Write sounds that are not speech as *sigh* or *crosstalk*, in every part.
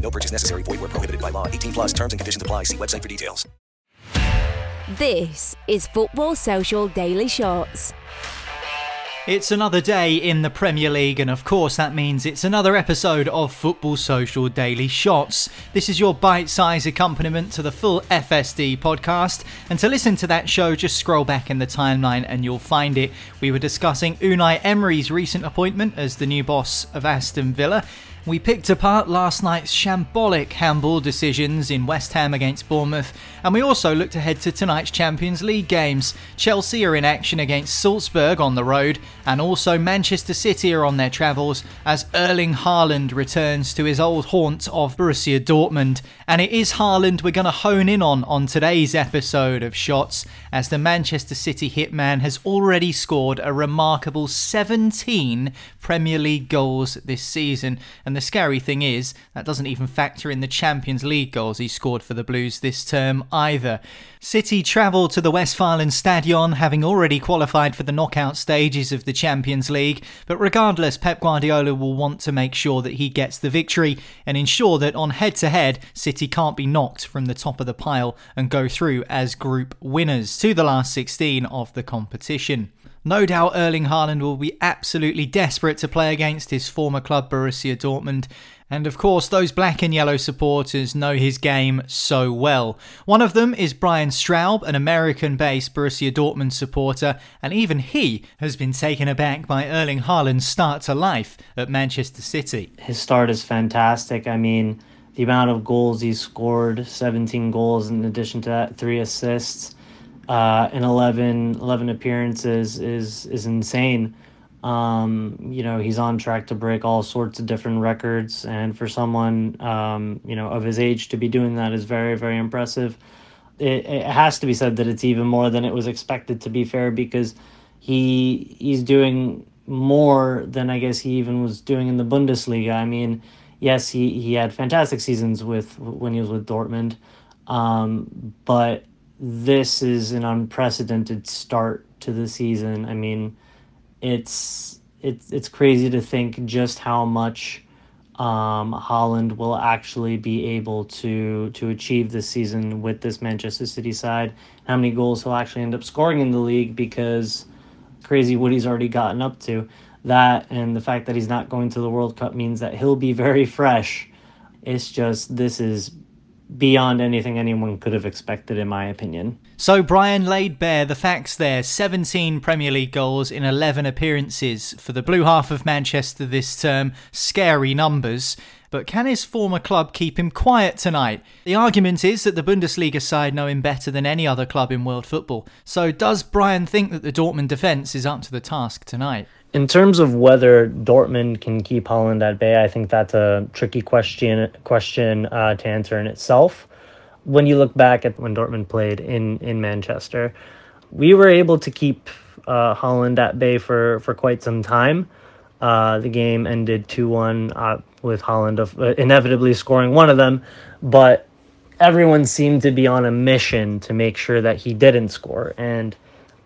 No purchase necessary. Void where prohibited by law. 18 plus terms and conditions apply. See website for details. This is Football Social Daily Shots. It's another day in the Premier League, and of course, that means it's another episode of Football Social Daily Shots. This is your bite sized accompaniment to the full FSD podcast. And to listen to that show, just scroll back in the timeline and you'll find it. We were discussing Unai Emery's recent appointment as the new boss of Aston Villa. We picked apart last night's shambolic handball decisions in West Ham against Bournemouth, and we also looked ahead to tonight's Champions League games. Chelsea are in action against Salzburg on the road, and also Manchester City are on their travels as Erling Haaland returns to his old haunt of Borussia Dortmund. And it is Haaland we're going to hone in on on today's episode of Shots, as the Manchester City hitman has already scored a remarkable 17 Premier League goals this season. And the scary thing is, that doesn't even factor in the Champions League goals he scored for the Blues this term either. City travel to the Westfalen Stadion, having already qualified for the knockout stages of the Champions League. But regardless, Pep Guardiola will want to make sure that he gets the victory and ensure that on head to head, City can't be knocked from the top of the pile and go through as group winners to the last 16 of the competition. No doubt Erling Haaland will be absolutely desperate to play against his former club Borussia Dortmund. And of course, those black and yellow supporters know his game so well. One of them is Brian Straub, an American based Borussia Dortmund supporter, and even he has been taken aback by Erling Haaland's start to life at Manchester City. His start is fantastic. I mean, the amount of goals he scored 17 goals in addition to that, three assists uh, in 11, 11 appearances is is insane. Um, you know, he's on track to break all sorts of different records, and for someone um, you know of his age to be doing that is very very impressive. It, it has to be said that it's even more than it was expected. To be fair, because he he's doing more than I guess he even was doing in the Bundesliga. I mean, yes, he he had fantastic seasons with when he was with Dortmund, um, but this is an unprecedented start to the season. I mean, it's it's it's crazy to think just how much um, Haaland will actually be able to to achieve this season with this Manchester City side. How many goals he'll actually end up scoring in the league because crazy what he's already gotten up to. That and the fact that he's not going to the World Cup means that he'll be very fresh. It's just this is beyond anything anyone could have expected, in my opinion. So Brian laid bare the facts there 17 Premier League goals in 11 appearances for the blue half of Manchester this term. Scary numbers. But can his former club keep him quiet tonight? The argument is that the Bundesliga side know him better than any other club in world football. So does Brian think that the Dortmund defence is up to the task tonight? In terms of whether Dortmund can keep Haaland at bay, I think that's a tricky question question uh, to answer in itself. When you look back at when Dortmund played in in Manchester, we were able to keep uh, Haaland at bay for for quite some time. Uh, the game ended two one uh, with Haaland of, uh, inevitably scoring one of them, but everyone seemed to be on a mission to make sure that he didn't score. And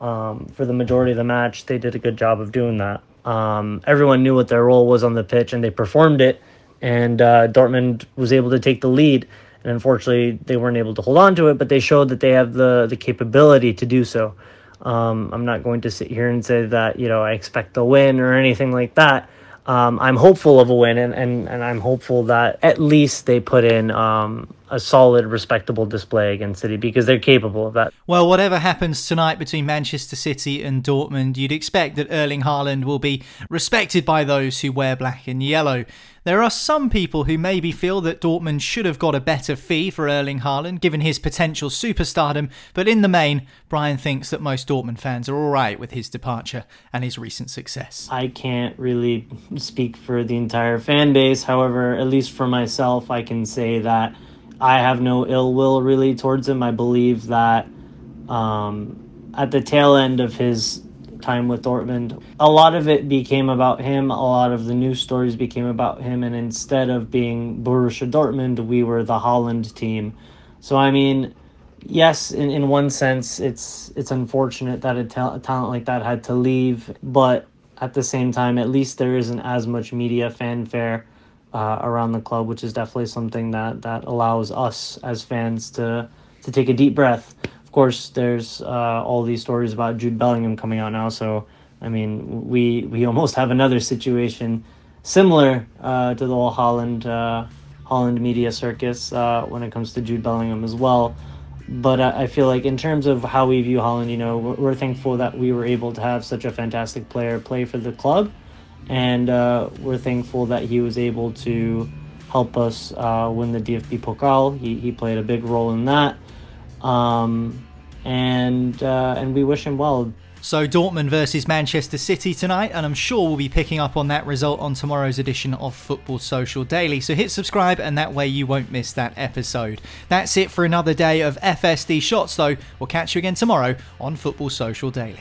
um, for the majority of the match, they did a good job of doing that. Um, everyone knew what their role was on the pitch and they performed it. And uh, Dortmund was able to take the lead. And unfortunately, they weren't able to hold on to it, but they showed that they have the, the capability to do so. Um, I'm not going to sit here and say that, you know, I expect a win or anything like that um, I'm hopeful of a win, and, and, and I'm hopeful that at least they put in um, a solid, respectable display against City because they're capable of that. Well, whatever happens tonight between Manchester City and Dortmund, you'd expect that Erling Haaland will be respected by those who wear black and yellow. There are some people who maybe feel that Dortmund should have got a better fee for Erling Haaland given his potential superstardom, but in the main, Brian thinks that most Dortmund fans are alright with his departure and his recent success. I can't really speak for the entire fan base, however, at least for myself, I can say that I have no ill will really towards him. I believe that um, at the tail end of his time with Dortmund. A lot of it became about him. A lot of the news stories became about him. And instead of being Borussia Dortmund, we were the Haaland team. So, I mean, yes, in, in one sense, it's it's unfortunate that a, ta- a talent like that had to leave. But at the same time, at least there isn't as much media fanfare uh, around the club, which is definitely something that, that allows us as fans to to take a deep breath of course, there's uh, all these stories about Jude Bellingham coming out now. So, I mean, we we *laughs* almost have another situation similar uh, to the whole Haaland uh, Haaland media circus uh, when it comes to Jude Bellingham as well. But I feel like in terms of how we view Haaland, you know, we're thankful that we were able to have such a fantastic player play for the club, and uh, we're thankful that he was able to help us uh, win the DFB Pokal. He he played a big role in that. Um, and uh, and we wish him well. So Dortmund versus Manchester City tonight, and I'm sure we'll be picking up on that result on tomorrow's edition of Football Social Daily. So hit subscribe, and that way you won't miss that episode. That's it for another day of FSD shots, though. We'll catch you again tomorrow on Football Social Daily.